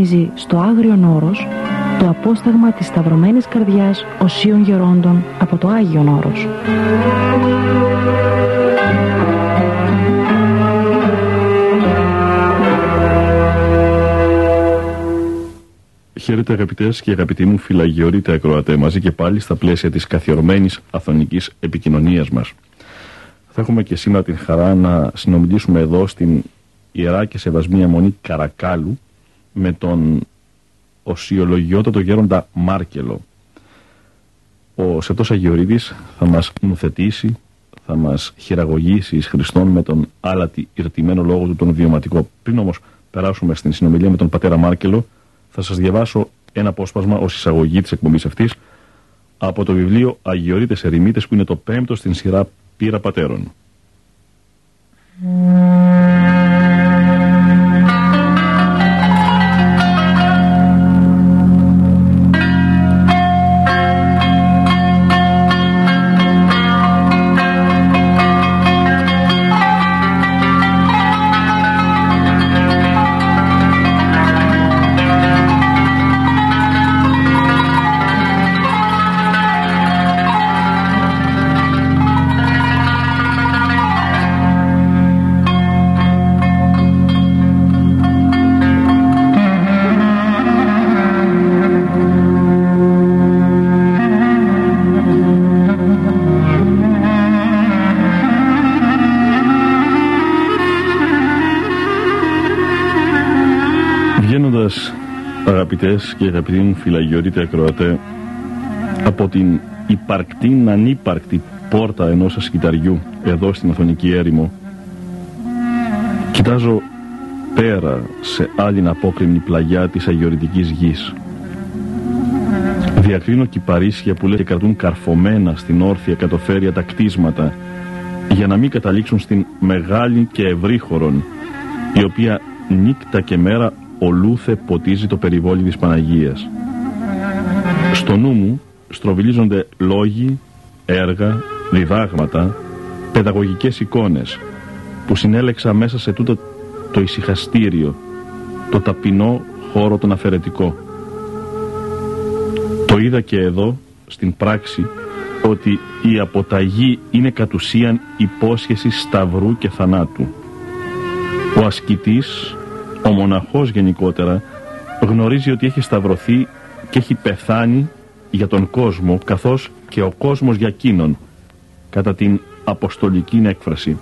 Μελινός κομίζει στο Άγριον Όρος το απόσταγμα της Σταυρωμένης Καρδιάς Οσίων Γερόντων από το Άγιον Όρος. Χαίρετε αγαπητές και αγαπητοί μου φυλαγιορείτε ακροατές μαζί και πάλι στα πλαίσια της καθιερωμένης αθωνικής επικοινωνίας μας. Θα έχουμε και σήμερα την χαρά να συνομιλήσουμε εδώ στην Ιερά και Σεβασμία Μονή Καρακάλου με τον οσιολογιότατο γέροντα Μάρκελο. Ο Σεπτός Αγιορείδης θα μας νουθετήσει, θα μας χειραγωγήσει εις Χριστόν με τον άλατη ηρτημένο λόγο του τον βιωματικό. Πριν όμως περάσουμε στην συνομιλία με τον πατέρα Μάρκελο, θα σας διαβάσω ένα απόσπασμα ως εισαγωγή της εκπομπής αυτής από το βιβλίο Αγιορείτες Ερημίτες που είναι το πέμπτο στην σειρά Πύρα Πατέρων. Αγαπητές και αγαπητοί μου φυλαγιορείτε ακροατέ από την υπαρκτή ανύπαρκτη πόρτα ενός ασκηταριού εδώ στην Αθωνική έρημο κοιτάζω πέρα σε άλλη απόκριμνη πλαγιά της αγιορητικής γης. Διακρίνω κυπαρίσια που λέει και κρατούν καρφωμένα στην όρθια κατοφέρεια τα κτίσματα για να μην καταλήξουν στην μεγάλη και ευρύχωρον η οποία νύκτα και μέρα ολούθε ποτίζει το περιβόλι της Παναγίας. Στο νου μου στροβιλίζονται λόγοι, έργα, διδάγματα, παιδαγωγικές εικόνες που συνέλεξα μέσα σε τούτο το ησυχαστήριο, το ταπεινό χώρο τον αφαιρετικό. Το είδα και εδώ, στην πράξη, ότι η αποταγή είναι κατ' ουσίαν υπόσχεση σταυρού και θανάτου. Ο ασκητής, ο μοναχός γενικότερα, γνωρίζει ότι έχει σταυρωθεί και έχει πεθάνει για τον κόσμο, καθώς και ο κόσμος για εκείνον, κατά την αποστολική έκφραση.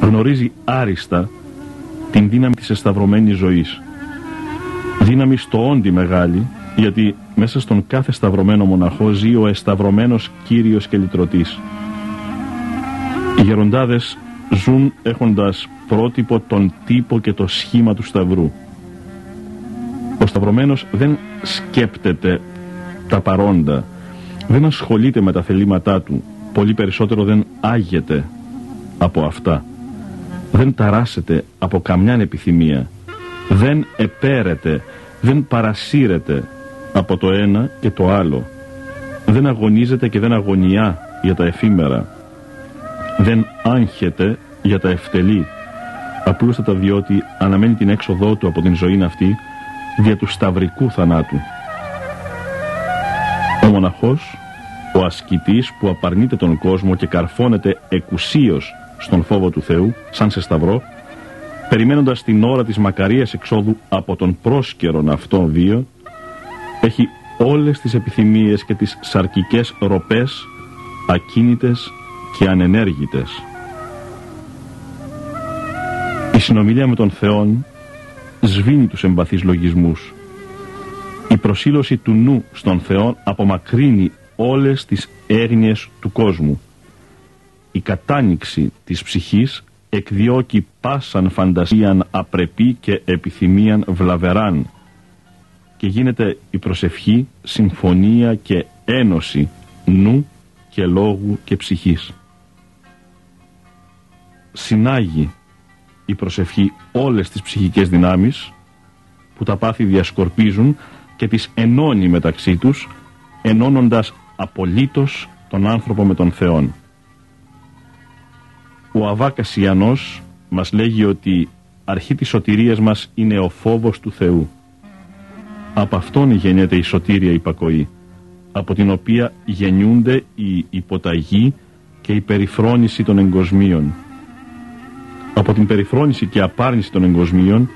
Γνωρίζει άριστα την δύναμη της εσταυρωμένης ζωής. Δύναμη στο όντι μεγάλη, γιατί μέσα στον κάθε σταυρωμένο μοναχό ζει ο εσταυρωμένος Κύριος και Λυτρωτής. Οι γεροντάδες ζουν έχοντας πρότυπο τον τύπο και το σχήμα του σταυρού. Ο σταυρωμένος δεν σκέπτεται τα παρόντα, δεν ασχολείται με τα θελήματά του, πολύ περισσότερο δεν άγεται από αυτά. Δεν ταράσεται από καμιά επιθυμία, δεν επέρεται, δεν παρασύρεται από το ένα και το άλλο. Δεν αγωνίζεται και δεν αγωνιά για τα εφήμερα. Δεν άγχεται για τα ευτελή. Απλούστατα διότι αναμένει την έξοδό του από την ζωή αυτή δια του σταυρικού θανάτου. Ο Ο μοναχός, ο ασκητής που απαρνείται τον κόσμο και καρφώνεται εκουσίως στον φόβο του Θεού, σαν σε σταυρό, περιμένοντας την ώρα της μακαρίας εξόδου από τον πρόσκαιρον αυτόν βίο, έχει όλες τις επιθυμίες και τις σαρκικές ροπές ακίνητες και ανενέργητες. Η συνομιλία με τον Θεόν σβήνει τους εμπαθείς λογισμούς. Η προσήλωση του νου στον Θεό απομακρύνει όλες τις έγνοιες του κόσμου. Η κατάνοιξη της ψυχής εκδιώκει πάσαν φαντασίαν απρεπή και επιθυμίαν βλαβεράν και γίνεται η προσευχή συμφωνία και ένωση νου και λόγου και ψυχής. Συνάγει η προσευχή όλες τις ψυχικές δυνάμεις που τα πάθη διασκορπίζουν και τις ενώνει μεταξύ τους ενώνοντας απολύτως τον άνθρωπο με τον Θεόν. Ο Αβάκας Ιανός μας λέγει ότι αρχή της σωτηρίας μας είναι ο φόβος του Θεού. Από αυτόν γεννιέται η σωτήρια υπακοή, από την οποία γεννιούνται η υποταγή και η περιφρόνηση των εγκοσμίων. Από την περιφρόνηση και απάρνηση των εγκοσμίων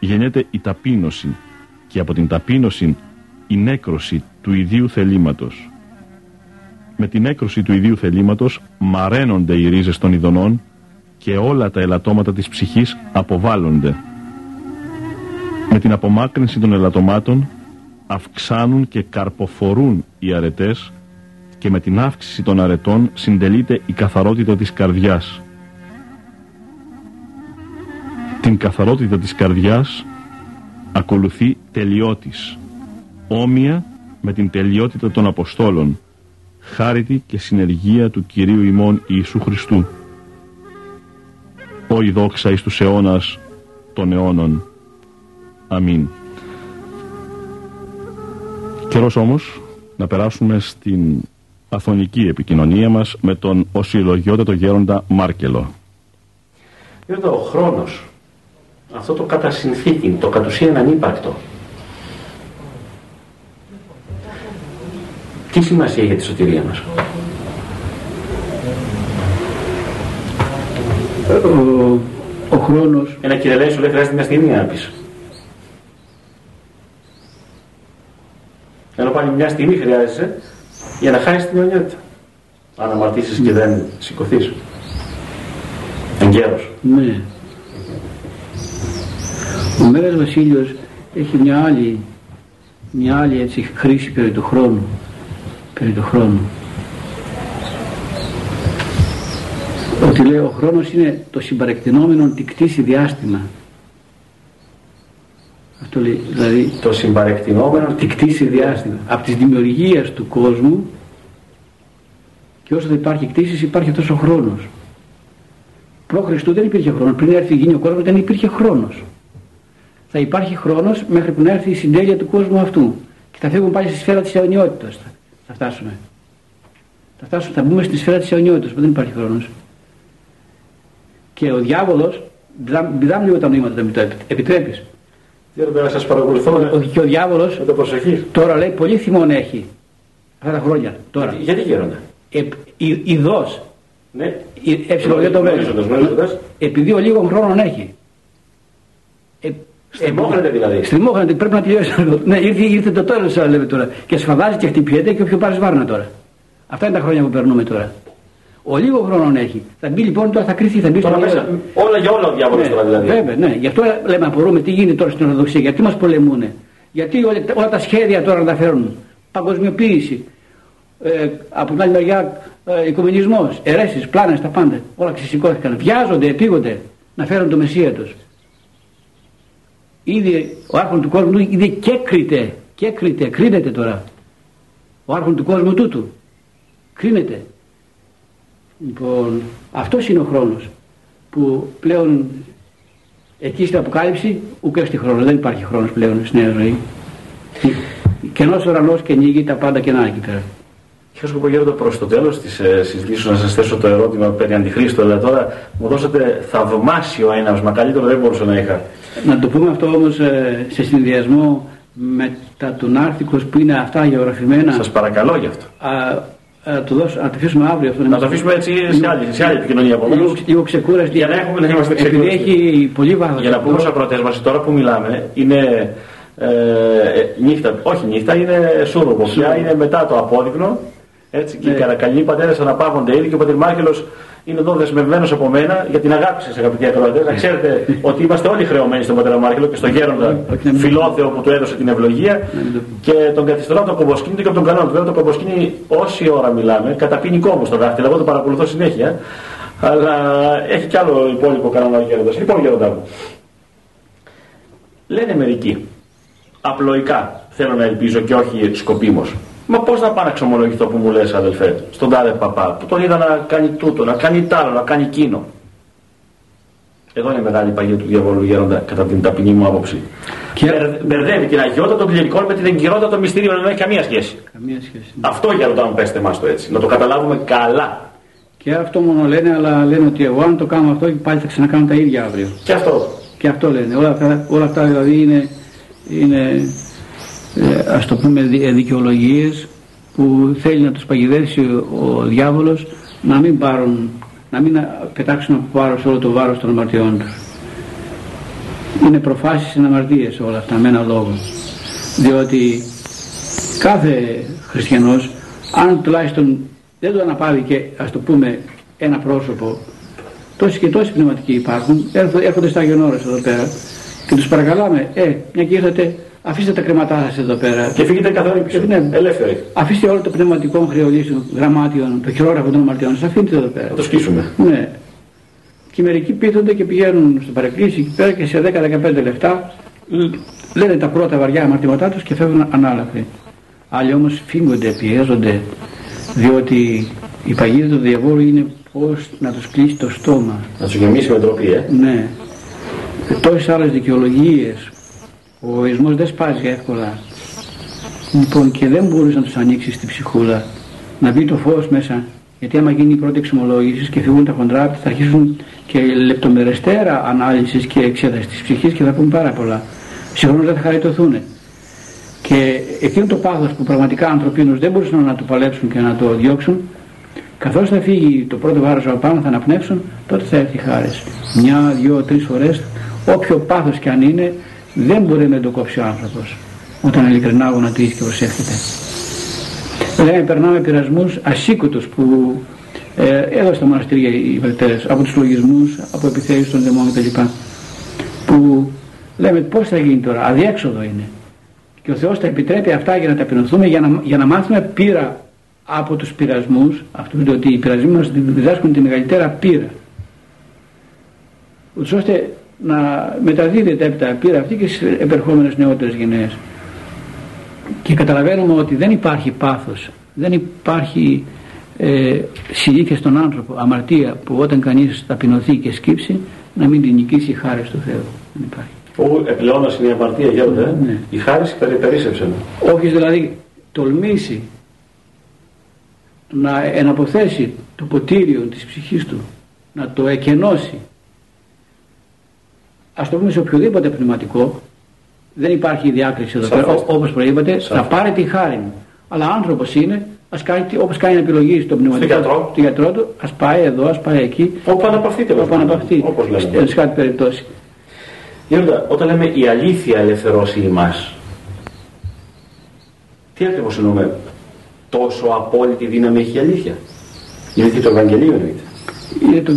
γεννιέται η ταπείνωση και από την ταπείνωση η νέκρωση του ιδίου θελήματος. Με την έκρωση του ιδίου θελήματος μαραίνονται οι ρίζες των ειδονών και όλα τα ελαττώματα της ψυχής αποβάλλονται. Με την απομάκρυνση των ελαττωμάτων αυξάνουν και καρποφορούν οι αρετές και με την αύξηση των αρετών συντελείται η καθαρότητα της καρδιάς. Την καθαρότητα της καρδιάς ακολουθεί τελειώτης, όμοια με την τελειότητα των Αποστόλων, χάρητη και συνεργία του Κυρίου ημών Ιησού Χριστού. Ω δόξα εις τους αιώνας των αιώνων. Αμήν. Καιρός όμως να περάσουμε στην αθωνική επικοινωνία μας με τον οσυλλογιότατο γέροντα Μάρκελο. Εδώ ο χρόνος, αυτό το κατά συνθήκη, το κατ' ουσίαν ανύπαρκτο, τι σημασία για τη σωτηρία μας; Ο, ο χρόνος Ένα κυρελέ σου λέει χρειάζεται μια στιγμή να πεις. Ενώ πάλι μια στιγμή χρειάζεσαι για να χάσεις την αιωνιότητα. Αν αμαρτήσεις και δεν σηκωθείς. Εγκαίρος. ναι ο Μέγας Βασίλειος έχει μια άλλη μια άλλη έτσι χρήση περί του χρόνου περί του χρόνου. Ότι λέει ο χρόνος είναι το συμπαρεκτηνόμενο τι κτίσει διάστημα. Αυτό λέει δηλαδή Το συμπαρεκτηνόμενο τι κτίσει διάστημα. Από τις δημιουργίες του κόσμου και όσο δεν υπάρχει κτίσεις υπάρχει αυτός ο χρόνος. Προ Χριστού δεν υπήρχε χρόνος. Πριν έρθει η γίνει ο κόσμος δεν υπήρχε χρόνος θα υπάρχει χρόνος μέχρι που να έρθει η συντέλεια του κόσμου αυτού. Και θα φύγουμε πάλι στη σφαίρα της αιωνιότητας. Θα, θα φτάσουμε. Θα, φτάσουμε, θα μπούμε στη σφαίρα της αιωνιότητας που δεν υπάρχει χρόνος. Και ο διάβολος μπηδάμε λίγο τα νοήματα δεν μου το επιτρέπεις. Δεν να σας παρακολουθώ ο, και ο διάβολος με το προσοχή. τώρα λέει πολύ θυμόν έχει. Αυτά τα χρόνια τώρα. Γιατί γέροντα. ε, η, ειδός Ναι. ε, ε, το Γνωρίζοντας, γνωρίζοντας. επειδή ο λίγο χρόνο έχει. ε, Στριμώχνεται δηλαδή. Στριμώχνεται, πρέπει να τελειώσει. ναι, ήρθε, ήρθε το τέλος, σα λέμε τώρα. Και σφαδάζει και χτυπιέται και όποιο πάρει βάρνα τώρα. Αυτά είναι τα χρόνια που περνούμε τώρα. Ο λίγο χρόνο έχει. Θα μπει λοιπόν τώρα, θα κρυθεί, θα μπει Τώρα στο μέσα, όλα για όλα ο διάβολος ναι, τώρα δηλαδή. Βέβαια, ναι. Γι' αυτό λέμε απορούμε τι γίνεται τώρα στην Ορθοδοξία. Γιατί μας πολεμούνε; Γιατί όλα, όλα τα σχέδια τώρα να τα φέρουν; Παγκοσμιοποίηση. Ε, από την άλλη μεριά ε, οικομενισμό, αιρέσεις, πλάνες, τα πάντα. Όλα ξεσηκώθηκαν. Βιάζονται, επίγονται να φέρουν το Μεσσία τους. Ήδη ο άρχον του κόσμου ήδη κέκριται, κέκριται, κρίνεται τώρα. Ο άρχον του κόσμου τούτου. Κρίνεται. Λοιπόν, αυτός είναι ο χρόνος που πλέον εκεί στην Αποκάλυψη ούτε στη χρόνο. Δεν υπάρχει χρόνος πλέον στη νέα ζωή. Κενός ουρανός και ανοίγει τα πάντα κενά εκεί πέρα. Είχα σκοπό γέροντα προς το τέλος της ε, συζήτησης να σας θέσω το ερώτημα περί Αντιχρίστου, αλλά τώρα μου δώσατε θαυμάσιο έναυσμα, καλύτερο δεν μπορούσα να είχα. Να το πούμε αυτό όμως ε, σε συνδυασμό μετά τον άρθικος που είναι αυτά γεωγραφημένα Σας παρακαλώ γι' αυτό. α, α, το δώσω, να το αφήσουμε αύριο αυτό Να το αφήσουμε έτσι σε άλλη, σε άλλη επικοινωνία από λίγο, εμάς. λίγο ξεκούραστη Για να έχουμε- να είμαστε επειδή ξεκούραστοι. έχει πολύ βάθος Για να αυτό. πούμε στους ακροατές μας, τώρα που μιλάμε, είναι ε, ε, νύχτα, όχι νύχτα, είναι σούρουμο πια, είναι μετά το απόδεικνο. Έτσι, και Ναι. οι καρακαλοί πατέρες αναπαύονται ήδη και ο πατήρ Μάρκελος είναι εδώ δεσμευμένος από μένα για την αγάπη σας αγαπητοί ακροατές. Να ξέρετε ότι είμαστε όλοι χρεωμένοι στον πατέρα Μάρκελο και στον γέροντα Όχι, να μην- φιλόθεο που του έδωσε την ευλογία Να μην το και τον καθιστρώ από τον κομποσκίνη και από τον κανόνα του. Βέβαια, τον κομποσκίνη, όση ώρα μιλάμε, καταπίνει κόμπο στο δάχτυλο. Εγώ το παρακολουθώ συνέχεια. Αλλά έχει κι άλλο υπόλοιπο κανόνα ο γέροντας. Λοιπόν, γέροντά μου. Λένε μερικοί, απλοϊκά θέλω να ελπίζω και όχι σκοπίμως. Μα πώς να πάω να ξομολογηθώ που μου λες αδελφέ, στον τάδε παπά, που τον είδα να κάνει τούτο, να κάνει τ' άλλο, να κάνει εκείνο. Εδώ είναι μεγάλη παγίδα του διαβόλου γέροντα, κατά την ταπεινή μου άποψη. Και- Μπερ- Μπερδεύει την αγιότητα των κληρικών με την εγκυρότητα των μυστηρίων, δεν έχει καμία σχέση. Καμία σχέση. Αυτό γέροντα μου πέστε μας το έτσι, να το καταλάβουμε καλά. Και αυτό μόνο λένε, αλλά λένε ότι εγώ αν το κάνω αυτό πάλι θα ξανακάνω τα ίδια αύριο. Και αυτό. Και αυτό λένε. Όλα αυτά, όλα αυτά δηλαδή είναι, είναι ε, ας το πούμε δι- δικαιολογίες που θέλει να τους παγιδεύσει ο, ο διάβολος να μην πάρουν, να μην α- πετάξουν από βάρος όλο το βάρος των αμαρτιών τους. Είναι προφάσεις είναι αμαρτίες όλα αυτά με ένα λόγο. Διότι κάθε χριστιανός αν τουλάχιστον δεν το αναπάβει και ας το πούμε ένα πρόσωπο τόσοι και τόσοι πνευματικοί υπάρχουν έρχονται, έρχονται στα Άγιον Όρος εδώ πέρα και τους παρακαλάμε ε μια και ήρθατε αφήστε τα κρεματά σας εδώ πέρα Και φύγετε καθόλου πίσω. Ναι. Ελεύθεροι. αφήστε όλο το πνευματικό χρεολύσιο γραμμάτιων το χειρόγραφο των αμαρτιών σας αφήνετε εδώ πέρα Να το σκίσουμε. ναι. Και μερικοί πείθονται και πηγαίνουν στο παρεκκλήσι εκεί πέρα και σε 10-15 λεπτά λ- λένε τα πρώτα βαριά αμαρτήματά τους και φεύγουν ανάλαφροι. Άλλοι όμως φύγονται, πιέζονται, διότι η παγίδα του διαβόλου είναι πώς να τους κλείσει το στόμα. Να τους γεμίσει με ντροπή, ε. Ναι. Τόσες άλλες δικαιολογίες. Ο ισμός δεν σπάζει εύκολα. Λοιπόν και δεν μπορείς να τους ανοίξεις τη ψυχούλα. Να μπει το φως μέσα. Γιατί άμα γίνει η πρώτη εξομολόγηση και φύγουν τα χοντρά, θα αρχίσουν και λεπτομερεστέρα ανάλυσης και εξέταση της ψυχής και θα πούν πάρα πολλά. Συγχρόνως δεν θα χαριτωθούν. Και εκείνο το πάθος που πραγματικά ανθρωπίνους δεν μπορούσαν να το παλέψουν και να το διώξουν, καθώς θα φύγει το πρώτο βάρος από πάνω, θα αναπνεύσουν, τότε θα έρθει η χάρις. Μια, δυο, τρεις φορές, όποιο πάθος και αν είναι, δεν μπορεί να το κόψει ο άνθρωπος, όταν ειλικρινά γονατίζει και προσεύχεται. Λέμε, περνάμε πειρασμούς ασήκωτους που ε, εδώ στα μοναστήρια οι βρετέρες, από τους λογισμούς, από επιθέσεις των δαιμόνων κτλ. Που λέμε πώς θα γίνει τώρα, αδιέξοδο είναι. Και ο Θεός τα επιτρέπει αυτά για να ταπεινωθούμε, για να, για να μάθουμε πείρα από τους πειρασμούς, αυτούς διότι οι πειρασμοί μας διδάσκουν τη μεγαλύτερα πείρα. Ούτως ώστε να μεταδίδεται έπειτα πείρα αυτή και στις επερχόμενες νεότερες γενναίες. Και καταλαβαίνουμε ότι δεν υπάρχει πάθος, δεν υπάρχει ε, συλλήφεια στον άνθρωπο, αμαρτία που όταν κανείς ταπεινωθεί και σκύψει να μην την νικήσει η χάρη του Θεού. Δεν υπάρχει. Όπου επλεώνας είναι η αμαρτία γέροντα, ε. Ναι. Η χάρις περι, περίσσεψε. όχι δηλαδή τολμήσει να εναποθέσει το ποτήριο της ψυχής του να το εκενώσει ας το πούμε σε οποιοδήποτε πνευματικό δεν υπάρχει διάκριση εδώ πέρα Σαφώς. Ό- όπως προείπατε θα Σαφώς. πάρει τη χάρη μου αλλά άνθρωπος είναι ας κάνει, τι- όπως κάνει επιλογή στο πνευματικό γιατρό. του γιατρό του ας πάει εδώ, ας πάει εκεί Όπου αναπαυθείτε, όπου αναπαυτεί Όπως λέμε. σε σε κάτι περιπτώσει Γέροντα, όταν λέμε η αλήθεια ελευθερώσει εμάς, τι ακριβώς εννοούμε, τόσο απόλυτη δύναμη έχει η αλήθεια; Η αλήθεια του Ευαγγελίου εννοείται. Είναι το,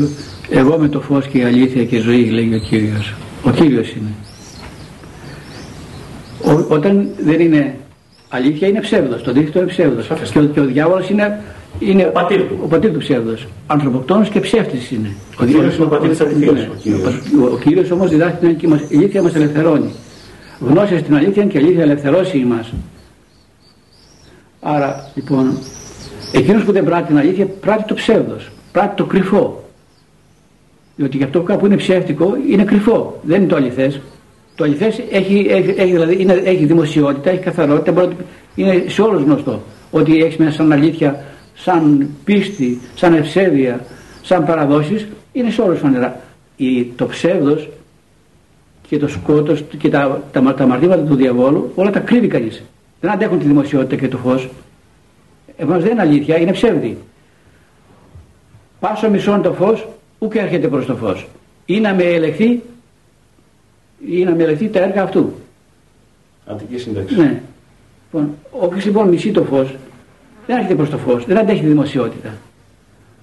εγώ με το φως και η αλήθεια και η ζωή λέγει ο Κύριος. Ο Κύριος είναι. Ο, όταν δεν είναι αλήθεια είναι ψεύδος. Το δίκτυο είναι ψεύδος. Σαφές. Και ο, και ο διάβολος είναι, είναι Ο πατήρ του. ο πατήρ του ψεύδος. Ανθρωποκτόνος και ψεύτης είναι. Ο Κύριος είναι ο πατήρ της αληθείας, Ναι. ο Κύριος. Ο, ο Κύριος όμως διδάσκει την αλήθεια μας, η αλήθεια μας ελευθερώνει. Γνώση στην αλήθεια και η αλήθεια ελευθερώσει εμάς. Άρα λοιπόν εκείνος που δεν πράττει την αλήθεια πράττει το ψεύδος, πράττει το κρυφό. Διότι και αυτό που είναι ψεύτικο είναι κρυφό, δεν είναι το αληθές. Το αληθές έχει, έχει, έχει, δηλαδή, είναι, έχει δημοσιότητα, έχει καθαρότητα, μπορεί να το- είναι σε όλους γνωστό. Ότι έχεις μέσα σαν αλήθεια, σαν πίστη, σαν ευσέβεια, σαν παραδόσεις, είναι σε όλους φανερά. Η, το ψεύδος και και το σκότος και τα, τα, τα μαρτύρματα του διαβόλου όλα τα κρύβει κανείς. Δεν αντέχουν τη δημοσιότητα και το φως. Επομένως δεν είναι αλήθεια, είναι ψεύδι. Πάσο μισόν το φως, ούκ έρχεται προς το φως. Ή να με ελεγχθεί, ή να με ελεγχθεί τα έργα αυτού. Αντική σύνταξη. Ναι. Λοιπόν, όποιος λοιπόν μισεί το φως, δεν έρχεται προς το φως, δεν αντέχει τη δημοσιότητα.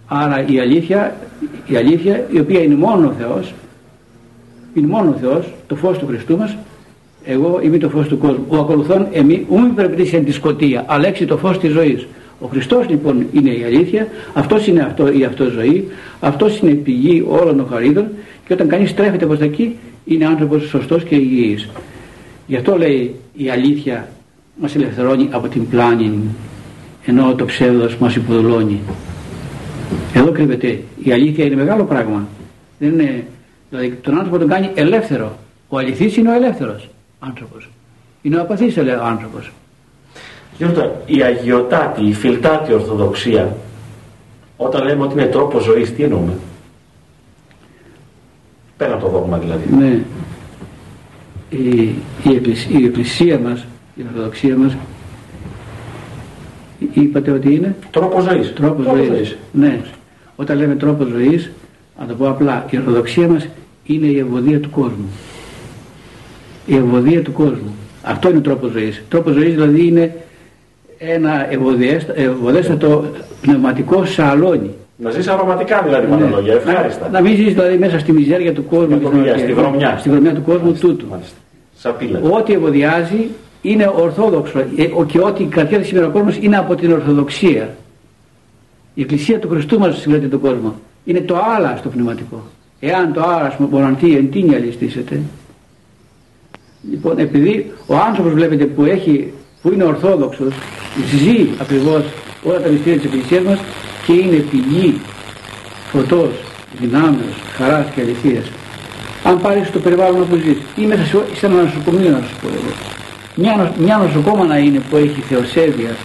Άρα η αλήθεια, η αλήθεια η οποία είναι μόνο ο Θεός, είναι μόνο ο Θεός, το φως του Χριστού μας, εγώ είμαι το φως του κόσμου. Ο ακολουθών εμείς ούμι περπτήσει εν τη σκοτία, αλλά έξι το φως της ζωής. Ο Χριστός λοιπόν είναι η αλήθεια, αυτός είναι αυτό, η αυτό ζωή, αυτός είναι η πηγή όλων των χαρίδων και όταν κανείς τρέφεται προς τα εκεί είναι άνθρωπος σωστός και υγιής. Γι' αυτό λέει η αλήθεια μας ελευθερώνει από την πλάνη ενώ το ψεύδος μας υποδουλώνει. Εδώ κρύβεται. Η αλήθεια είναι μεγάλο πράγμα. Δεν είναι, δηλαδή τον άνθρωπο τον κάνει ελεύθερο. Ο αληθής είναι ο ελεύθερος άνθρωπος. Είναι ο απαθής ο άνθρωπος. Γιώργο, η αγιοτάτη, η φιλτάτη ορθοδοξία, όταν λέμε ότι είναι τρόπο ζωής, τι εννοούμε; Πέρα το δόγμα δηλαδή. Ναι. Η, η, εκκλησία, η εκκλησία μας, η ορθοδοξία μας, είπατε ότι είναι; Τρόπο ζωής. Τρόπο ζωής. Ναι. Όταν λέμε τρόπο ζωής, να το πω απλά, η ορθοδοξία μας είναι η ευωδία του κόσμου. Η ευωδία του κόσμου. Αυτό είναι τρόπο ζωής. Τρόπο ζωής δηλαδή είναι ένα ευωδέστατο πνευματικό σαλόνι. Να ζεις αρωματικά δηλαδή με ναι. λόγια, ευχάριστα. Να, να μην ζεις δηλαδή μέσα στη μιζέρια του κόσμου. Στη, στη βρωμιά. Στη βρωμιά του κόσμου μάλιστα, τούτου. Ό,τι ευωδιάζει είναι ορθόδοξο ε, και ό,τι η καρδιά της σήμερα κόσμος είναι από την ορθοδοξία. Η Εκκλησία του Χριστού μας συγκρατεί τον κόσμο. Είναι το άλλα στο πνευματικό. Εάν το άλλα μοναντή εν τίνια ληστήσετε. Λοιπόν, επειδή ο άνθρωπος βλέπετε που, έχει, που είναι ορθόδοξος, ζει ακριβώς όλα τα μυστήρια της Εκκλησίας μας και είναι πηγή φωτός, δυνάμεως, χαράς και αληθείας. Αν πάρεις το περιβάλλον που ζεις ή μέσα σε ένα νοσοκομείο να σου πω εγώ. Μια, μια νοσοκόμανα είναι που έχει θεοσέβεια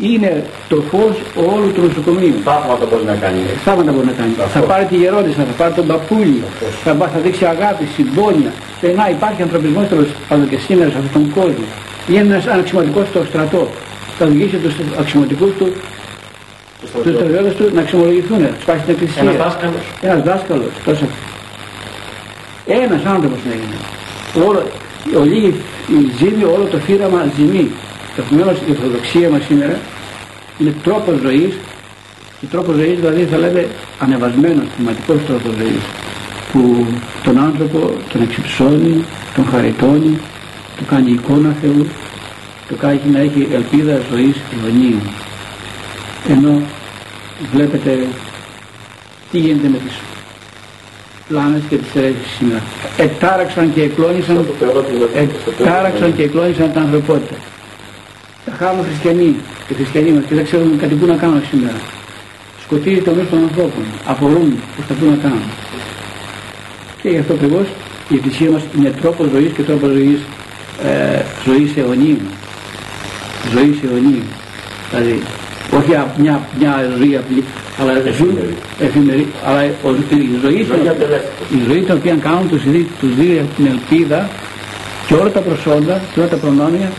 είναι το φως όλου του νοσοκομείου. Θαύματα μπορεί να κάνει. Θαύματα μπορεί να κάνει. Θα πάρει τη γερόντισσα, θα πάρει τον παππούλι, θα, θα δείξει αγάπη, συμπόνια. να υπάρχει ανθρωπισμός τέλος πάντων και σήμερα σε αυτόν τον κόσμο. Είναι ένας αξιωματικός στο στρατό. Θα οδηγήσει τους αξιωματικούς του τους στρατιώτες του να αξιολογηθούν, να πάει στην εκκλησία. Ένας δάσκαλος. Ένας δάσκαλος. Τόσο. Ένας άνθρωπος να είναι. Όλο, ο λίγη ζήμη, όλο το φύραμα ζημί. Επομένως η Ορθοδοξία μας σήμερα είναι τρόπος ζωής και τρόπος ζωής δηλαδή θα λέμε ανεβασμένος, θεματικός τρόπος ζωής που τον άνθρωπο τον εξυψώνει, τον χαριτώνει, του κάνει εικόνα Θεού, του κάνει να έχει ελπίδα ζωής αιωνίου. Ενώ βλέπετε τι γίνεται με τις πλάνες και τις αιρέσεις σήμερα. Ετάραξαν και εκλώνησαν, ετάραξαν και εκλώνησαν τα ανθρωπότητα. Τα χάνουν χριστιανοί, οι χριστιανοί μας και δεν ξέρουν κάτι που να κάνουν σήμερα. Σκοτίζει το μέσο των ανθρώπων, απορούν πως θα πού να κάνουν. Και γι' αυτό ακριβώς η Εκκλησία μας είναι τρόπος ζωής και τρόπος ζωής, ε, ζωής αιωνίου. Ζωής αιωνίου. Δηλαδή, όχι μια, μια ζωή απλή, αλλά εφημερή. εφημερή αλλά η ζωή, η ζωή την οποία κάνουν τους, τους δίνει την ελπίδα και όλα τα προσόντα και όλα τα προνόμια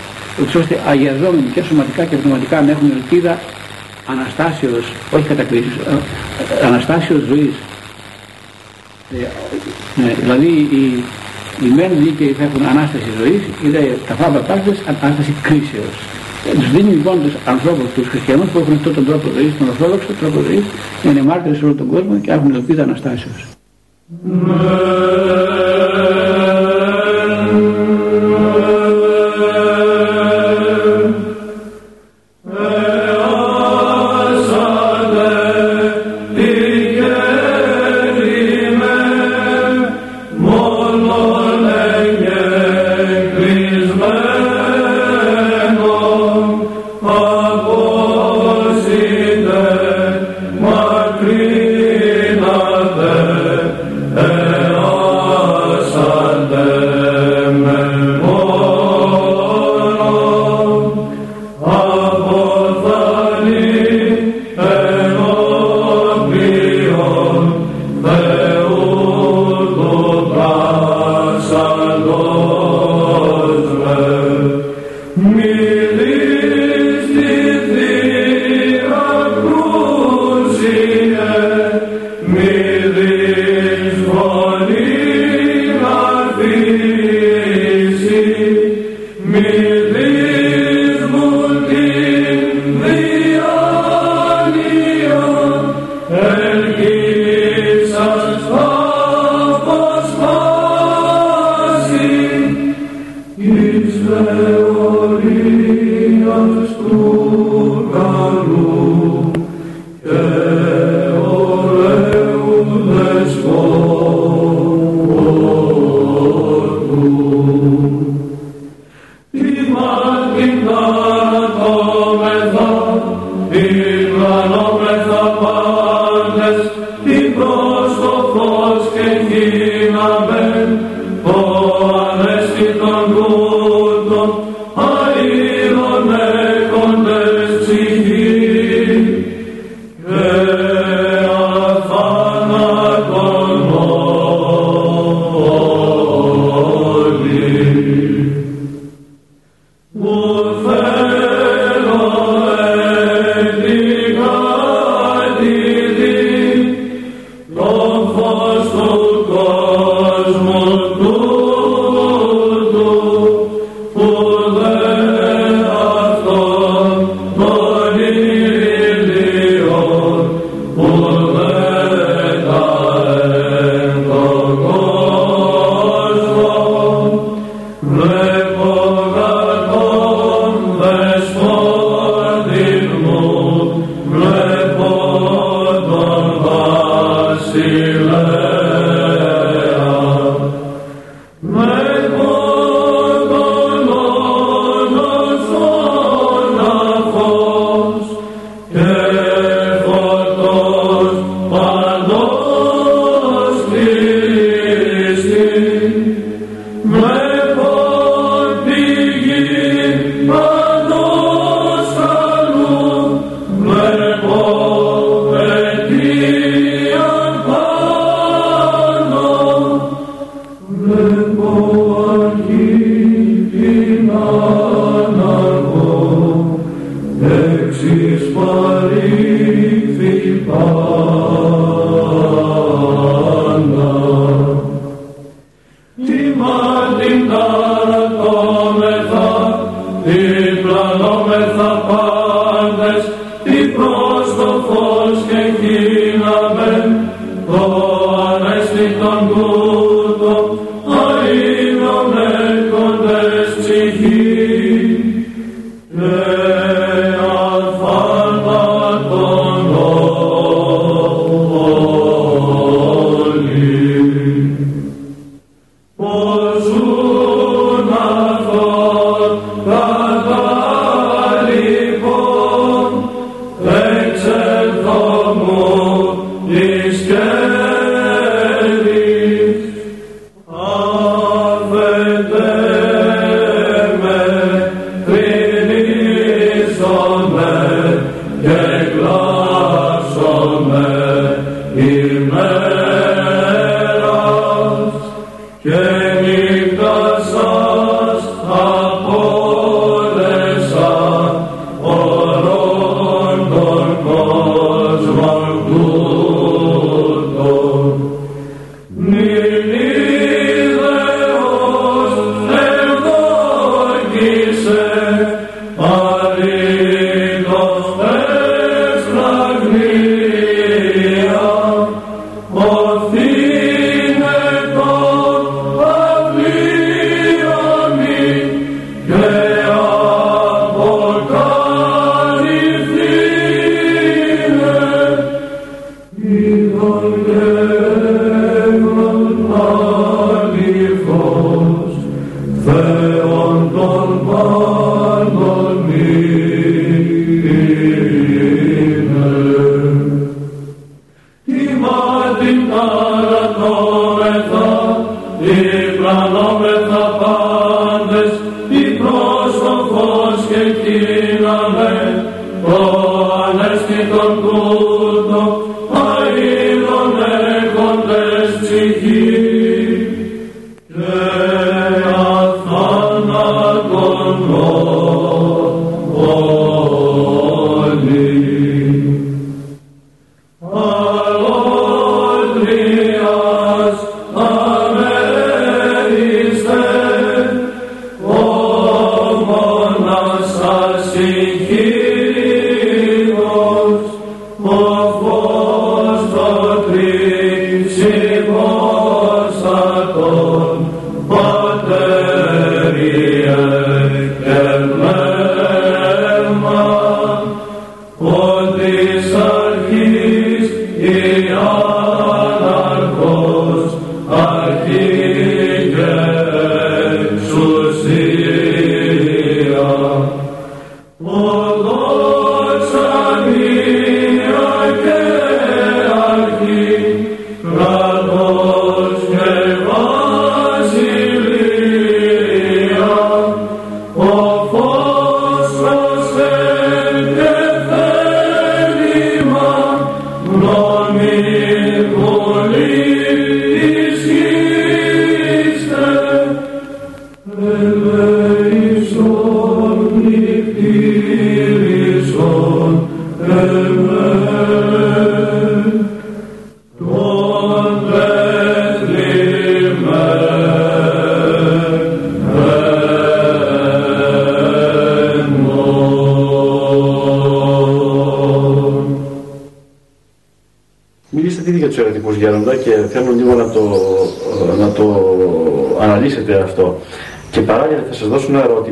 ούτως ώστε αγιαζόμενοι και σωματικά και πνευματικά να έχουν ελπίδα αναστάσεως, όχι κατακρίσεις, ε, ε, αναστάσεως ζωής. Ε, ναι, δηλαδή οι, οι μεν δίκαιοι θα έχουν ανάσταση ζωής, είδε τα φάβα πάστες ανάσταση κρίσεως. Ε, τους δίνει λοιπόν τους ανθρώπους, τους χριστιανούς που έχουν αυτόν τον τρόπο ζωής, τον ορθόδοξο τρόπο ζωής, να είναι μάρτυρες σε όλο τον κόσμο και έχουν ελπίδα αναστάσεως.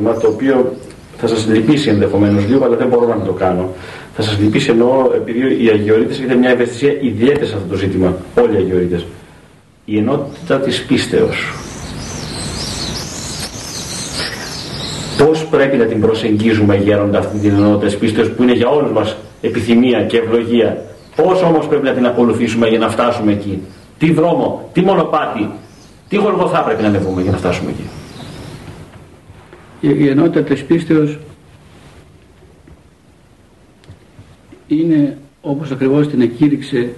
Δώσω ένα ερώτημα το οποίο θα σας λυπήσει ενδεχομένως λίγο, αλλά δεν μπορώ να το κάνω. Θα σας λυπήσει εννοώ επειδή οι Αγιορείτες έχετε μια ευαισθησία ιδιαίτερη σε αυτό το ζήτημα, όλοι οι Αγιορείτες. Η ενότητα της πίστεως. Πώς πρέπει να την προσεγγίζουμε γέροντα αυτή την ενότητα της πίστεως που είναι για όλους μας επιθυμία και ευλογία. Πώς όμως πρέπει να την ακολουθήσουμε για να φτάσουμε εκεί; Τι δρόμο, τι μονοπάτι, τι γολγοθά πρέπει να ανεβούμε για να φτάσουμε εκεί; Η, η ενότητας της πίστεως είναι όπως ακριβώς την εκήρυξε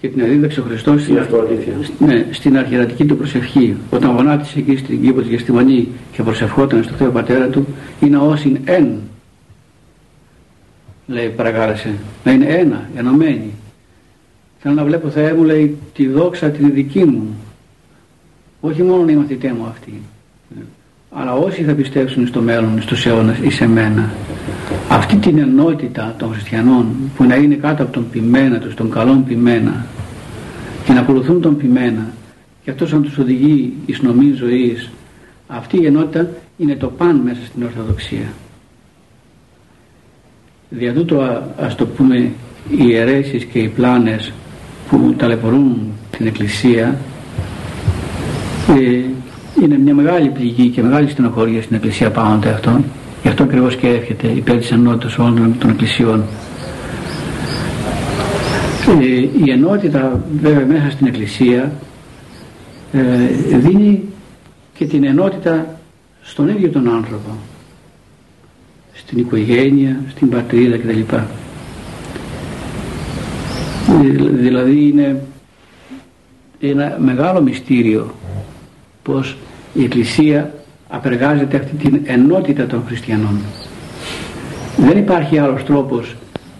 και την αδίδαξε ο Χριστός στην, Είναι αυτό αλήθεια. ναι, στην αρχιερατική του προσευχή. Όταν γονάτισε εκεί στην κήπος της Γεστημανή και προσευχόταν στο Θεό Πατέρα του, είναι όσην εν, λέει παρακάλεσε, να είναι ένα, ενωμένοι. Θέλω να βλέπω Θεέ μου, λέει, τη δόξα την δική μου. Όχι μόνο οι μαθητέ μου αυτοί, αλλά όσοι θα πιστέψουν στο μέλλον, στους αιώνας ή σε μένα. Αυτή την ενότητα των χριστιανών που να είναι κάτω από τον ποιμένα τους, τον καλόν ποιμένα και να ακολουθούν τον ποιμένα και αυτός να τους οδηγεί εις νομή ζωής αυτή η ενότητα είναι το παν μέσα στην Ορθοδοξία. Δια τούτο α- ας το πούμε οι αιρέσεις και οι πλάνες που ταλαιπωρούν την Εκκλησία ε, είναι μια μεγάλη πληγή και μεγάλη στενοχώρια στην Εκκλησία πάνω από αυτόν. Γι' αυτό ακριβώς και εύχεται υπέρ της ενότητας όλων των εκκλησιών. Ε, η ενότητα βέβαια μέσα στην Εκκλησία ε, δίνει και την ενότητα στον ίδιο τον άνθρωπο στην οικογένεια, στην πατρίδα κτλ. Ε, Δηλαδή είναι ένα μεγάλο μυστήριο πως η Εκκλησία απεργάζεται αυτή την ενότητα των χριστιανών. Δεν υπάρχει άλλος τρόπος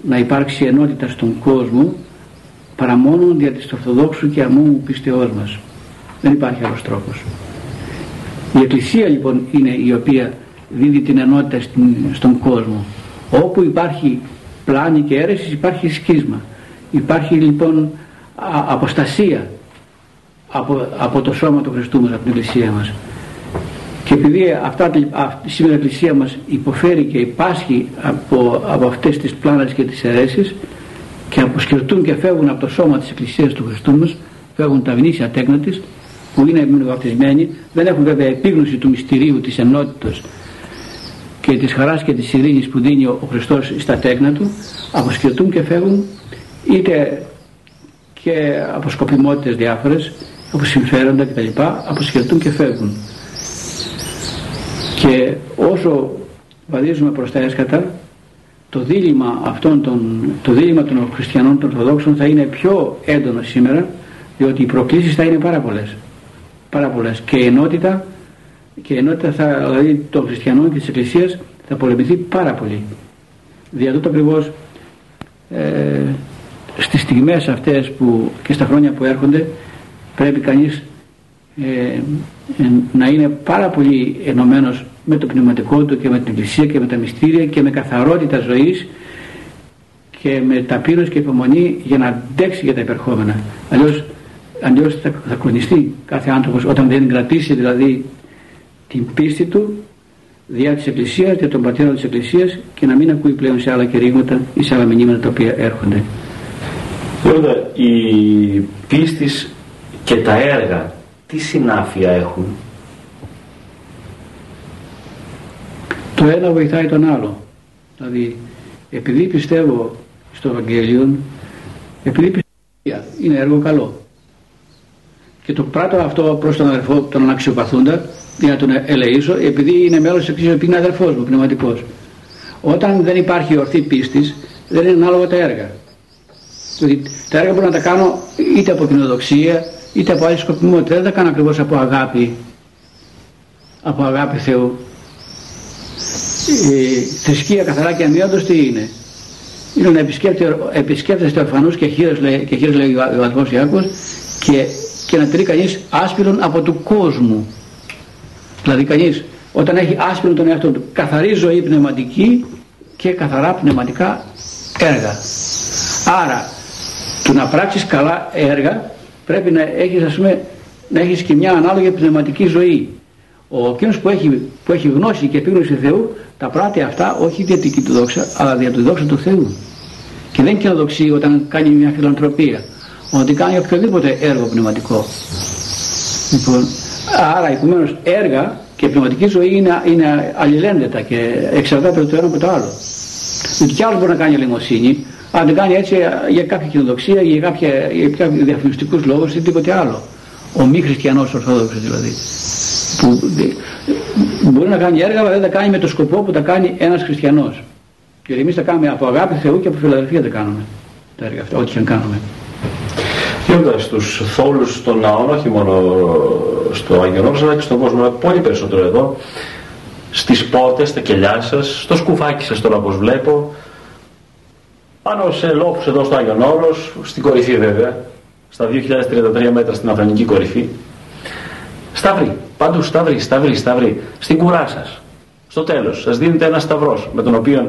να υπάρξει ενότητα στον κόσμο παρά μόνο δια της Ορθοδόξου και αμού πιστεώς μας. Δεν υπάρχει άλλος τρόπος. Η Εκκλησία λοιπόν είναι η οποία δίδει την ενότητα στην- στον κόσμο. Όπου υπάρχει πλάνη και αίρεσης υπάρχει σκίσμα. Υπάρχει λοιπόν α- αποστασία από, από το σώμα του Χριστού μας, από την Εκκλησία μας. Και επειδή αυτά, αυτή, σήμερα η Εκκλησία μας υποφέρει και υπάσχει από, από αυτές τις πλάνες και τις αιρέσεις και αποσκερτούν και φεύγουν από το σώμα της Εκκλησίας του Χριστού μας, φεύγουν τα γνήσια τέκνα της, που είναι βαπτισμένοι, δεν έχουν βέβαια επίγνωση του μυστηρίου της ενότητας και της χαράς και της ειρήνης που δίνει ο Χριστός στα τέκνα του, αποσκερτούν και φεύγουν είτε και από σκοπιμότητες διάφορες, από συμφέροντα κτλ. αποσκερτούν και φεύγουν. Και όσο βαδίζουμε προς τα έσκατα, το δίλημα, αυτών των, το δίλημα των χριστιανών των Ορθοδόξων θα είναι πιο έντονο σήμερα, διότι οι προκλήσεις θα είναι πάρα πολλές. Πάρα πολλές. Και η ενότητα, και η ενότητα θα, δηλαδή των χριστιανών και της Εκκλησίας θα πολεμηθεί πάρα πολύ. Δια τούτο ακριβώς ε, στις στιγμές αυτές που, και στα χρόνια που έρχονται πρέπει κανείς ε, ε, να είναι πάρα πολύ ενωμένος με το πνευματικό του και με την Εκκλησία και με τα μυστήρια και με καθαρότητα ζωής και με ταπείνωση και υπομονή για να αντέξει για τα υπερχόμενα. Αλλιώς, αλλιώς θα, θα κλονιστεί κάθε άνθρωπος όταν δεν κρατήσει δηλαδή την πίστη του διά της Εκκλησίας, δια των πατέρων της Εκκλησίας και να μην ακούει πλέον σε άλλα κηρύγματα ή σε άλλα μηνύματα τα οποία έρχονται. Βέβαια, η πίστης και τα έργα τι συνάφεια έχουν; Το ένα βοηθάει τον άλλο. Δηλαδή, επειδή πιστεύω στο Ευαγγέλιο, επειδή πιστεύω είναι έργο καλό. Και το πράττω αυτό προς τον αδερφό, τον αναξιοπαθούντα, για να τον ελεήσω, επειδή είναι μέλος της Εκκλησίας, επειδή είναι αδερφός μου, πνευματικός. Όταν δεν υπάρχει ορθή πίστης, δεν είναι ανάλογα τα έργα. Δηλαδή, τα έργα μπορώ να τα κάνω είτε από κοινοδοξία, είτε από άλλη σκοπιμότητα. Δεν τα κάνω ακριβώς από αγάπη, από αγάπη Θεού. Η θρησκεία καθαρά και αμύωτος τι είναι; είναι να επισκέπτεστε ορφανούς και χείρες λέει, και χείρες, λέει ο αδελφός Ιάκωβος και, και να τηρεί κανείς άσπυρον από του κόσμου. Δηλαδή κανείς όταν έχει άσπυρον τον εαυτό του καθαρή ζωή πνευματική και καθαρά πνευματικά έργα. Άρα του να πράξεις καλά έργα πρέπει να έχεις ας πούμε να έχεις και μια ανάλογη πνευματική ζωή. Ο εκείνος που έχει, που έχει γνώση και επίγνωση Θεού τα πράττει αυτά όχι για την του δόξα αλλά για τη δόξα του Θεού. Και δεν κοινοδοξεί όταν κάνει μια φιλανθρωπία. Ότι κάνει οποιοδήποτε έργο πνευματικό. Λοιπόν, άρα επομένως έργα και πνευματική ζωή είναι, είναι αλληλένδετα και εξαρτάται το ένα από το άλλο. Διότι κι άλλος μπορεί να κάνει ελεημοσύνη, αλλά δεν κάνει έτσι για κάποια κοινοδοξία, για, κάποια, για κάποιου διαφημιστικούς λόγους ή τίποτε άλλο. Ο μη χριστιανό Ορθόδοξο δηλαδή. Που μπορεί να κάνει έργα, αλλά δεν τα κάνει με το σκοπό που τα κάνει ένας χριστιανός. Και εμείς τα κάνουμε από αγάπη Θεού και από φιλαδελφία τα κάνουμε. Τα έργα αυτά, ό,τι και αν κάνουμε. Γίνοντα στου θόλους των ναών, όχι μόνο στο Άγιο αλλά και στον κόσμο, πολύ περισσότερο εδώ, στις πόρτες, στα κελιά σας, στο σκουφάκι σας τώρα όπως βλέπω, πάνω σε λόφους εδώ στο Άγιον Όρος, στην κορυφή βέβαια, στα 2033 μέτρα στην Αφρανική κορυφή. Σταυρί, παντού σταυρί, σταυρί, σταυρί, στην κουρά σας. Στο τέλος σας δίνεται ένα σταυρός με τον οποίο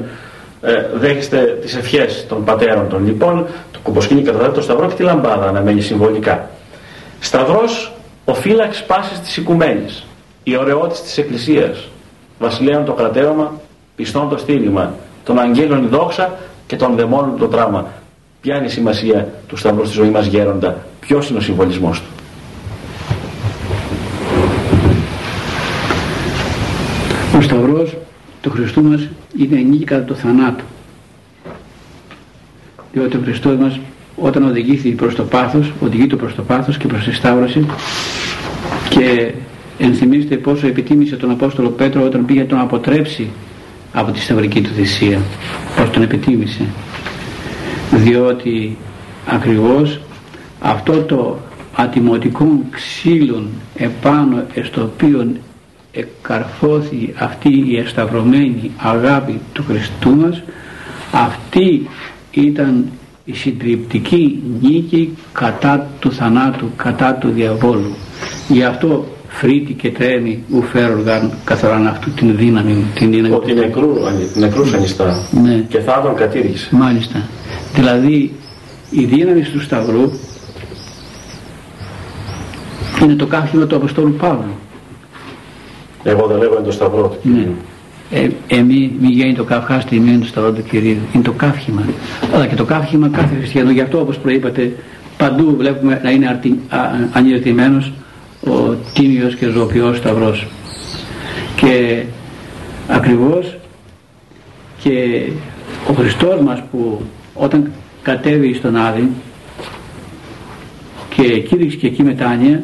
ε, δέχεστε τις ευχές των πατέρων των λοιπόν, το κουμποσκίνη καταδάει το σταυρό και τη λαμπάδα να μένει συμβολικά. Σταυρός ο φύλαξ πάσης της οικουμένης, η ωραιότης της Εκκλησίας, βασιλέων το κρατέωμα, πιστών το στήριγμα, των αγγέλων η δόξα και των δαιμόνων το τράμα. Ποια είναι η σημασία του Σταυρού στη ζωή μας γέροντα, ποιος είναι ο συμβολισμός του; Ο Σταυρός του Χριστού μας είναι νίκη κατά το θανάτο. Διότι ο Χριστός μας όταν οδηγήθηκε προς το πάθος, οδηγείται προς το πάθος και προς τη Σταύρωση και ενθυμίστε πόσο επιτίμησε τον Απόστολο Πέτρο όταν πήγε τον αποτρέψει από τη σταυρική του θυσία πως τον επιτίμησε διότι ακριβώς αυτό το ατιμωτικό ξύλο επάνω στο οποίο εκαρφώθη αυτή η εσταυρωμένη αγάπη του Χριστού μας αυτή ήταν η συντριπτική νίκη κατά του θανάτου, κατά του διαβόλου. Γι' αυτό φρύτη και τρέμει ου φέροργαν καθαράν αυτού την δύναμη την δύναμη ότι νεκρού, νεκρούς ανιστά. Ναι. και θα τον κατήργησε. Μάλιστα. Δηλαδή η δύναμη του Σταυρού είναι το κάθισμα του Αποστόλου Παύλου. Εγώ δεν λέγω είναι το Σταυρό του ναι. Ε, εμεί μη γίνει το καυχά στη μία του Σταυρό του Κυρίου. Είναι το καύχημα. Αλλά και το καύχημα κάθε χριστιανό γι' αυτό όπως προείπατε παντού βλέπουμε να είναι ανηρτημένος ο τίμιος και ζωοποιός Σταυρός και ακριβώς και ο Χριστός μας που όταν κατέβει στον Άδη και κήρυξε και εκεί μετάνοια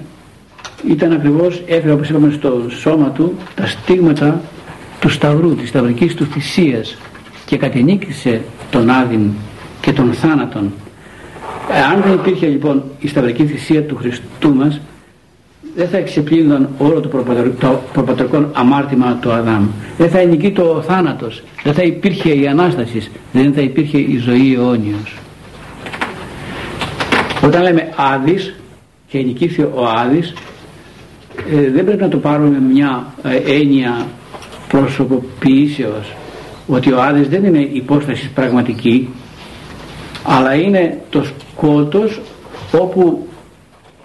ήταν ακριβώς έφερε όπως είπαμε στο σώμα του τα στίγματα του Σταυρού, της Σταυρικής του θυσίας και κατενίκησε τον Άδη και τον θάνατον. Αν δεν υπήρχε λοιπόν η Σταυρική θυσία του Χριστού μας δεν θα εξεπλύνονταν όλο το, το προπατρικό αμάρτημα του Αδάμ. Δεν θα νικεί το θάνατος. Δεν θα υπήρχε η Ανάστασης. Δεν θα υπήρχε η ζωή αιώνιος. Όταν λέμε Άδης και νικήθη ο Άδης ε, δεν πρέπει να το πάρουμε με μια ε, έννοια προσωποποιήσεως ότι ο Άδης δεν είναι υπόστασης πραγματική αλλά είναι το σκότος όπου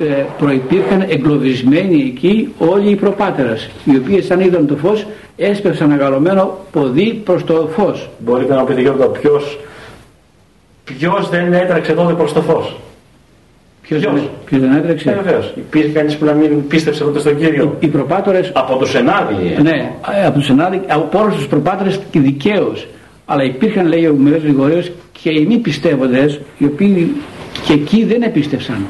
ε, προϋπήρχαν εγκλωβισμένοι εκεί όλοι οι προπάτερες οι οποίες σαν είδαν το φως έσπευσαν αγαλωμένο ποδί προς το φως μπορείτε να πείτε Γιώργο ποιος, ποιος δεν έτρεξε τότε προς το φως; Ποιος, ποιος, ποιος δεν έτρεξε; Ε, βεβαίως. Υπήρχε κανείς που να μην πίστεψε τότε στον Κύριο; Οι, οι προπάτορες... Από το Σενάδι. Ναι, ε, από το Σενάδι, από όλους τους προπάτορες και δικαίως. Αλλά υπήρχαν λέει ο Μερός Γρηγορίος και οι μη πιστεύοντες οι οποίοι και εκεί δεν επίστευσαν.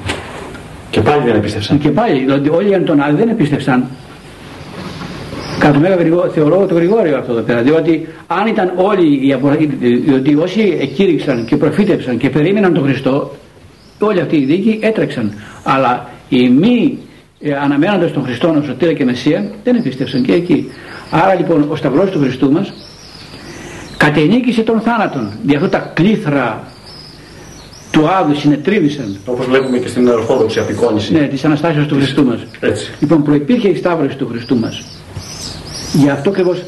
Και πάλι δεν επίστευσαν. Και πάλι, δηλαδή όλοι οι τον Άδη δεν επίστευσαν. Κατά το Μέγα θεωρώ το Γρηγόριο αυτό εδώ πέρα. Διότι αν ήταν όλοι οι διότι όσοι εκήρυξαν και προφήτευσαν και περίμεναν τον Χριστό, όλοι αυτοί οι δίκοι έτρεξαν. Αλλά οι μη ε, αναμένοντας τον Χριστό ως Σωτήρα και Μεσσία δεν επίστευσαν και εκεί. Άρα λοιπόν ο Σταυρός του Χριστού μας κατενίκησε τον θάνατον. Δι' αυτό τα κλήθρα του Άδου συνετρίβησαν. Όπως βλέπουμε και στην Ορθόδοξη απεικόνηση. Ναι, της Αναστάσεως του Χριστού μας. Έτσι. Λοιπόν, προϋπήρχε η Σταύρωση του Χριστού μας. Γι' αυτό ακριβώς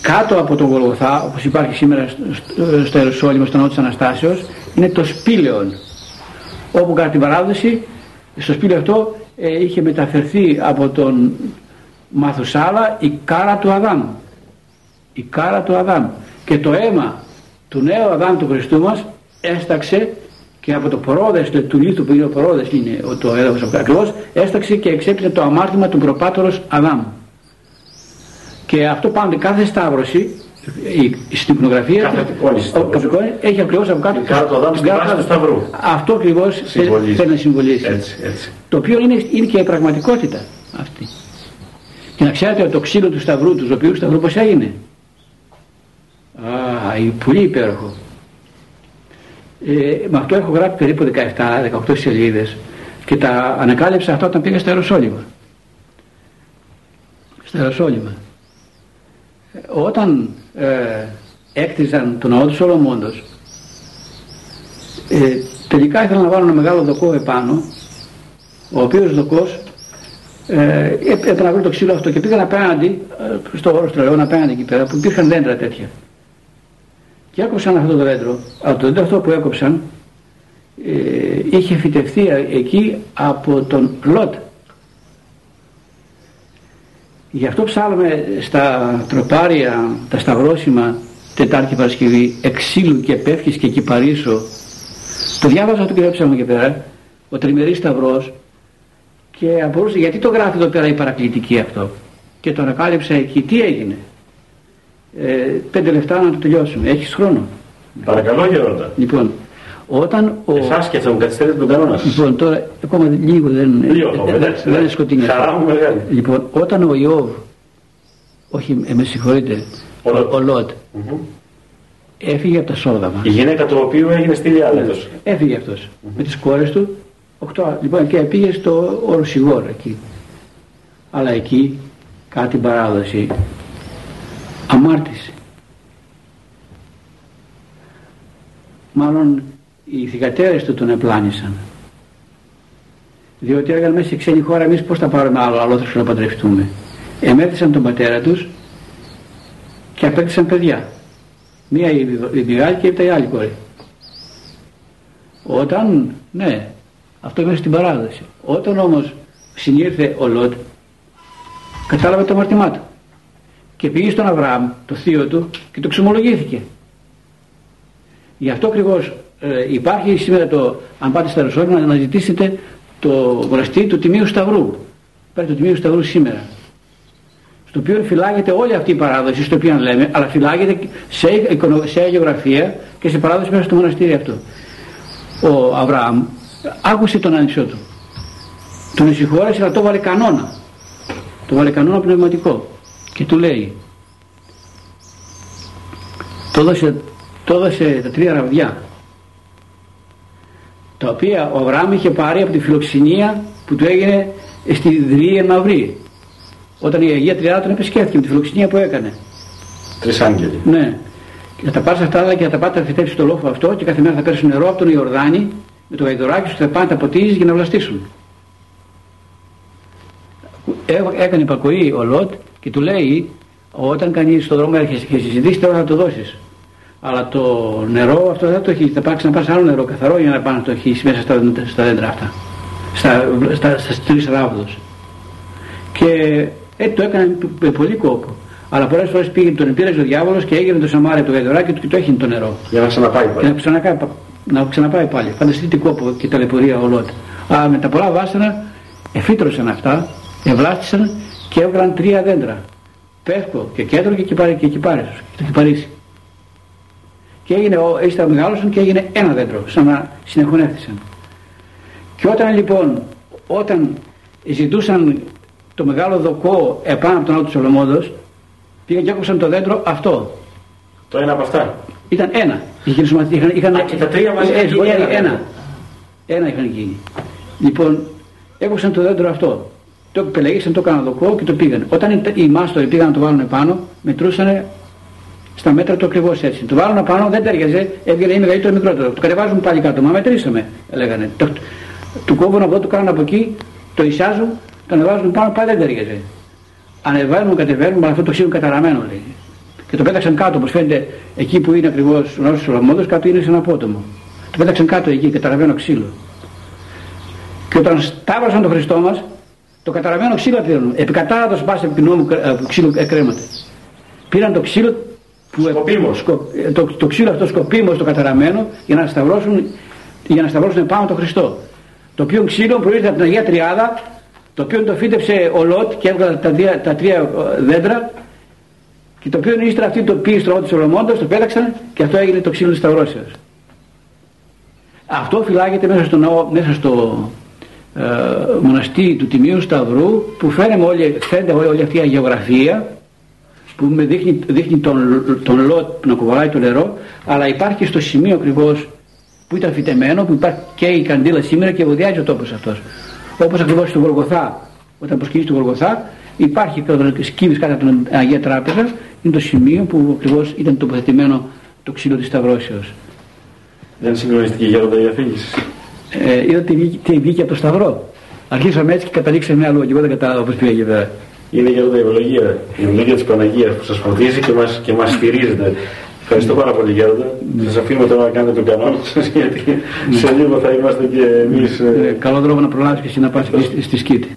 κάτω από τον Γολγοθά, όπως υπάρχει σήμερα στο- στο Ιεροσόλυμο, στο ναό της Αναστάσεως, είναι το σπήλαιον. Όπου κατά την παράδοση, στο σπήλαιο αυτό ε, είχε μεταφερθεί από τον Μαθουσάλα η κάρα του Αδάμ. Η κάρα του Αδάμ. Και το αίμα του νέου Αδάμ του Χριστού μας έσταξε και από το πορόδες του- του λίθου που είναι ο πορόδες είναι ο- το έδαφος αυτό ακριβώς έσταξε και εξέπλησε το αμάρτημα του προπάτορος Αδάμ. Και αυτό πάντοτε κάθε σταύρωση η, η- στην εικονογραφία Κάθε απεικόνηση ο- σταύρωση. απεικόνηση έχει ακριβώς από κάτω Την κάρα του Αδάμ την στην κάρα βάση του σταυρού. Αυτό ακριβώς θε- Συμβολίζει. θέλει να συμβολήσει. Έτσι, έτσι. Το οποίο είναι, είναι και η πραγματικότητα αυτή. Και να ξέρετε ότι το ξύλο του σταυρού, του οποίου σταυρού πώς έγινε; Α, η- πολύ υπέροχο. Ε, με αυτό έχω γράψει περίπου 17-18 σελίδες και τα ανακάλυψα αυτά όταν πήγα στα Ιεροσόλυμα. Στα Ιεροσόλυμα. Ε, Όταν ε, έκτιζαν τον ναό τους Σολομώντος ε, τελικά ήθελαν να βάλουν ένα μεγάλο δοκό επάνω ο οποίος δοκός ε, έπρεπε να βρει το ξύλο αυτό και πήγαν απέναντι ε, στο όρο στρελαιών απέναντι εκεί πέρα που υπήρχαν δέντρα τέτοια και έκοψαν αυτό το δέντρο. Από το δέντρο αυτό που έκοψαν ε, είχε φυτευτεί εκεί από τον Λότ. Γι' αυτό ψάλουμε στα τροπάρια τα σταυρόσιμα Τετάρτη Παρασκευή εξήλου και πέφχης και κυπαρίσω το διάβαζα το και έψαμε εκεί πέρα. Ο τριμερής σταυρός. Και απορούσε γιατί το γράφει εδώ πέρα η παρακλητική αυτό; Και το ανακάλυψα εκεί. Τι έγινε; Ε, πέντε λεπτά να το τελειώσουμε έχεις χρόνο; Παρακαλώ Γερόντα. λοιπόν όταν ο Εσάς και θα μου καθυστερείτε τον κανόνα σας. λοιπόν τώρα ακόμα λίγο δεν, Λίγο ακόμα, δεν- εντάξει, δεν είναι εντάξει. σκοτεινή Χαρά αυτό. μου μεγάλη. λοιπόν όταν ο Ιώβ όχι ε, με συγχωρείτε Ο Λότ. ο Λότ Μμμ. έφυγε από τα Σόδαμα Η γυναίκα του οποίου έγινε στήλη άλετος. Έφυγε αυτός με τις κόρες του οκτώ, λοιπόν και πήγε στο Οροσιγόρ εκεί αλλά εκεί κάτι την παράδοση αμάρτησε μάλλον οι θυγατέρες του τον επλάνησαν. Διότι έλεγαν μέσα σε ξένη χώρα εμείς πως θα πάρουμε άλλο αλόθρησκο να παντρευτούμε εμέτρησαν τον πατέρα τους και απέκτησαν παιδιά. Μία η η μεγάλη και η άλλη κόρη. Όταν, ναι, αυτό μέσα στην παράδοση. Όταν όμως συνήρθε ο Λότ, κατάλαβε το αμαρτημά του. Και πήγε στον Αβραάμ, το θείο του, και το ξομολογήθηκε. Γι' αυτό ακριβώς υπάρχει σήμερα το, αν πάτε στα Ρωσόλυμα, να αναζητήσετε το μοναστήρι του Τιμίου Σταυρού. Υπάρχει το Τιμίου Σταυρού σήμερα. Στο οποίο φυλάγεται όλη αυτή η παράδοση, στο οποίο λέμε, αλλά φυλάγεται σε, εικονο- σε αγιογραφία και σε παράδοση μέσα στο μοναστήρι αυτό ο Αβραάμ άκουσε τον άνοιξό του. Τον συγχώρεσε αλλά το βάλε κανόνα. Το βάλε κανόνα πνευματικό. Και του λέει το έδωσε, το έδωσε τα τρία ραβδιά τα οποία ο Αβραάμ είχε πάρει από τη φιλοξενία που του έγινε στη Δρία Μαυρή όταν η Αγία Τριάδα τον επισκέφθηκε με τη φιλοξενία που έκανε Τρεις άγγελοι. ναι. Και θα τα πάρεις αυτά άλλα και θα τα πάτε να φυτέψει το λόφο αυτό και κάθε μέρα θα πέρασουν νερό από τον Ιορδάνη με το γαϊδωράκι σου και θα πάνε τα ποτίζεις για να βλαστήσουν. Έ- Έκανε υπακοή ο Λότ και του λέει όταν κανείς στον δρόμο έρχεσαι και συζητήσεις τώρα θα το δώσεις. Αλλά το νερό αυτό δεν το έχει. Θα πάει να πάρεις άλλο νερό καθαρό για να πάει να το έχεις μέσα στα, στα δέντρα αυτά. Στα, στα, στα τρεις ράβδους. Και έτσι το έκανε με πολύ κόπο. Αλλά πολλές φορές πήγε τον πήρε ο διάβολος και έγινε το σαμάρι το γαϊδωράκι του και το έγινε το νερό. Για να ξαναπάει Και πάλι. να ξαναπάει, να ξαναπάει πάλι. Φανταστείτε τι κόπο και ταλαιπωρία ο Λότ. Αλλά με τα πολλά βάσανα εφήτρωσαν αυτά, ευλάστησαν και έβγαλαν τρία δέντρα. Πεύκο και κέντρο και κυπάρι και κυπάρι, και το κυπαρίσι. Και έγινε, ο- έτσι τα μεγάλωσαν και έγινε ένα δέντρο, σαν να συνεχωνεύθησαν. Και όταν λοιπόν, όταν ζητούσαν το μεγάλο δοκό επάνω από τον άλλο του Σολομόντος, πήγαν και έκοψαν το δέντρο αυτό. Το ένα από αυτά. Ήταν ένα. Είχε σωματι- Είχαν, είχαν, Α, και τα τρία μαζί ε, εκεί όχι, ένα. ένα. Ένα είχαν γίνει. Λοιπόν, έκοψαν το δέντρο αυτό. Το πελεγήσαν, το έκαναν δοκό και το πήγαν. Όταν οι, οι μάστοροι πήγαν να το βάλουν επάνω, μετρούσαν στα μέτρα του ακριβώς έτσι. Το βάλουν απάνω, δεν τέριαζε, έβγαινε ή μεγαλύτερο ή μικρότερο. Το κατεβάζουν πάλι κάτω. Μα μετρήσαμε, λέγανε. Το, του κόβουν από εδώ, του κάνουν από εκεί, το εισάζουν, το ανεβάζουν πάνω, πάλι δεν τέριαζε. Ανεβαίνουν, κατεβαίνουν, με αυτό το ξύλο καταραμένο λέει. Και το πέταξαν κάτω, όπως φαίνεται εκεί που είναι ακριβώς ο νόμο του κάτω είναι σε ένα απότομο. Το πέταξαν κάτω εκεί, καταραμένο ξύλο. Και όταν στάβασαν τον Χριστό μας, το καταραμένο ξύλο πήραν. Επικατάδο πάση επί νόμου ξύλο εκρέματε. Πήραν το ξύλο που σκο, το, το ξύλο αυτό σκοπίμως το καταραμένο για να σταυρώσουν, για να σταυρώσουν πάνω τον Χριστό. Το οποίο ξύλο προήλθε από την Αγία Τριάδα, το οποίο το φύτεψε ο Λότ και έβγαλε τα, τα τρία ε, δέντρα και το οποίο ύστερα αυτή το πήγε στο της Ολομώντας, το πέταξαν και αυτό έγινε το ξύλο της Σταυρώσεως. Αυτό φυλάγεται μέσα στο, ναό, μέσα στο ε, μοναστή του Τιμίου Σταυρού που φαίνεται όλη, φαίνεται όλη αυτή η αγιογραφία που με δείχνει, δείχνει τον, τον Λότ να κουβαλάει το νερό αλλά υπάρχει στο σημείο ακριβώς που ήταν φυτεμένο που υπάρχει και η καντήλα σήμερα και βοδιάζει ο τόπος αυτός όπως ακριβώς στο Γοργοθά όταν προσκυνείς στο Γοργοθά υπάρχει όταν σκύβεις κάτω από την Αγία Τράπεζα είναι το σημείο που ακριβώς ήταν τοποθετημένο το ξύλο της Σταυρώσεως δεν συγκλονιστική γέροντα η αφήγησης. Ε, είδα τι, τι βγήκε από το Σταυρό. Αρχίσαμε έτσι και καταλήξαμε μια λόγια. Εγώ δεν κατάλαβα πώς πήγε βέβαια. Είναι γέροντα η ευλογία. Η ευλογία της Παναγίας που σας φροντίζει και μας, και μας στηρίζετε. Ευχαριστώ πάρα πολύ Γέροντα. Mm. Σας αφήνουμε τώρα να κάνετε τον κανόνα σας γιατί σε λίγο θα είμαστε και εμείς. Ε, ε, καλό τρόπο να προλάβεις και εσύ να πας στη, στη σκήτη.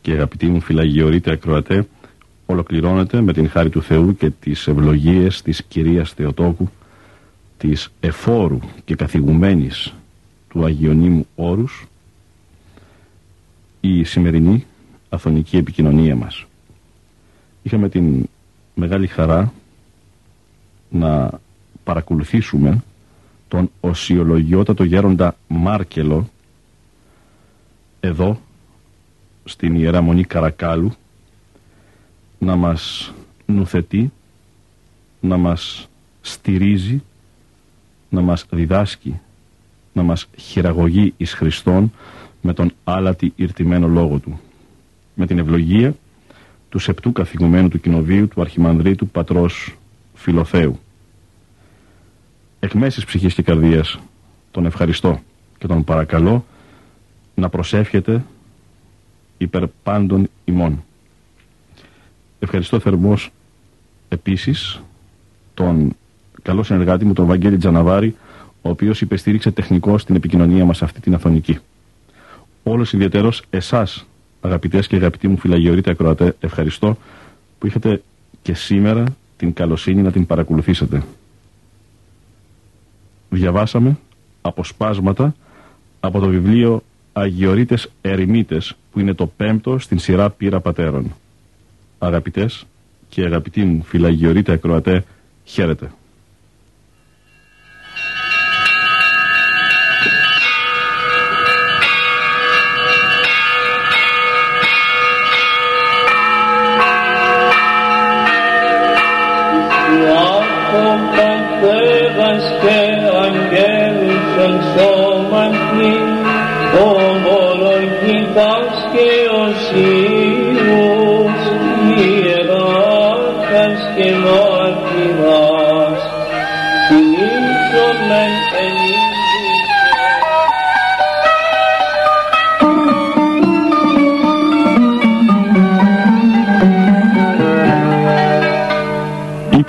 Και αγαπητοί μου φυλαγιορείτε ακροατέ ολοκληρώνεται με την χάρη του Θεού και τις ευλογίες της Κυρίας Θεοτόκου της εφόρου και καθηγουμένης του Αγιονίμου Όρους η σημερινή αθωνική επικοινωνία μας. Είχαμε την μεγάλη χαρά να παρακολουθήσουμε τον οσιολογιότατο γέροντα Μάρκελο εδώ στην Ιερά Μονή Καρακάλου να μας νουθετεί, να μας στηρίζει, να μας διδάσκει, να μας χειραγωγεί εις Χριστόν με τον άλατη ηρτημένο λόγο του. Με την ευλογία του σεπτού καθηγουμένου του κοινοβίου του Αρχιμανδρίτου Πατρός Φιλοθέου. Εκ μέσης ψυχής και καρδίας τον ευχαριστώ και τον παρακαλώ να προσεύχεται υπέρ πάντων ημών. Ευχαριστώ θερμός επίσης τον καλό συνεργάτη μου, τον Βαγγέλη Τζαναβάρη, ο οποίος υπεστήριξε τεχνικό στην επικοινωνία μας αυτή την αθωνική. Όλος ιδιαίτερος εσάς, αγαπητές και αγαπητοί μου φυλαγιορείτε ακροατέ, ευχαριστώ που είχατε και σήμερα την καλοσύνη να την παρακολουθήσετε. Διαβάσαμε αποσπάσματα από το βιβλίο Αγιορείτες Ερημίτες που είναι το πέμπτο στην σειρά πύρα πατέρων. Αγαπητές και αγαπητοί μου φυλαγιορείτε ακροατέ, χαίρετε.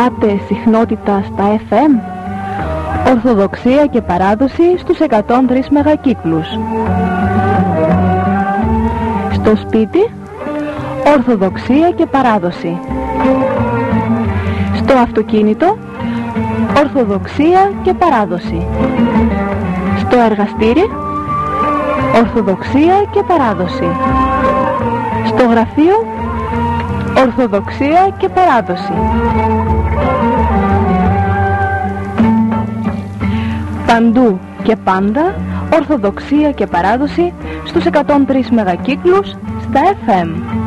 Αναζητάτε συχνότητα στα FM Ορθοδοξία και παράδοση στους 103 μεγακύκλους. Στο σπίτι Ορθοδοξία και παράδοση. Στο αυτοκίνητο Ορθοδοξία και παράδοση. Στο εργαστήρι Ορθοδοξία και παράδοση. Στο γραφείο Ορθοδοξία και παράδοση. Παντού και πάντα Ορθοδοξία και παράδοση στους 103 μεγακύκλους στα FM.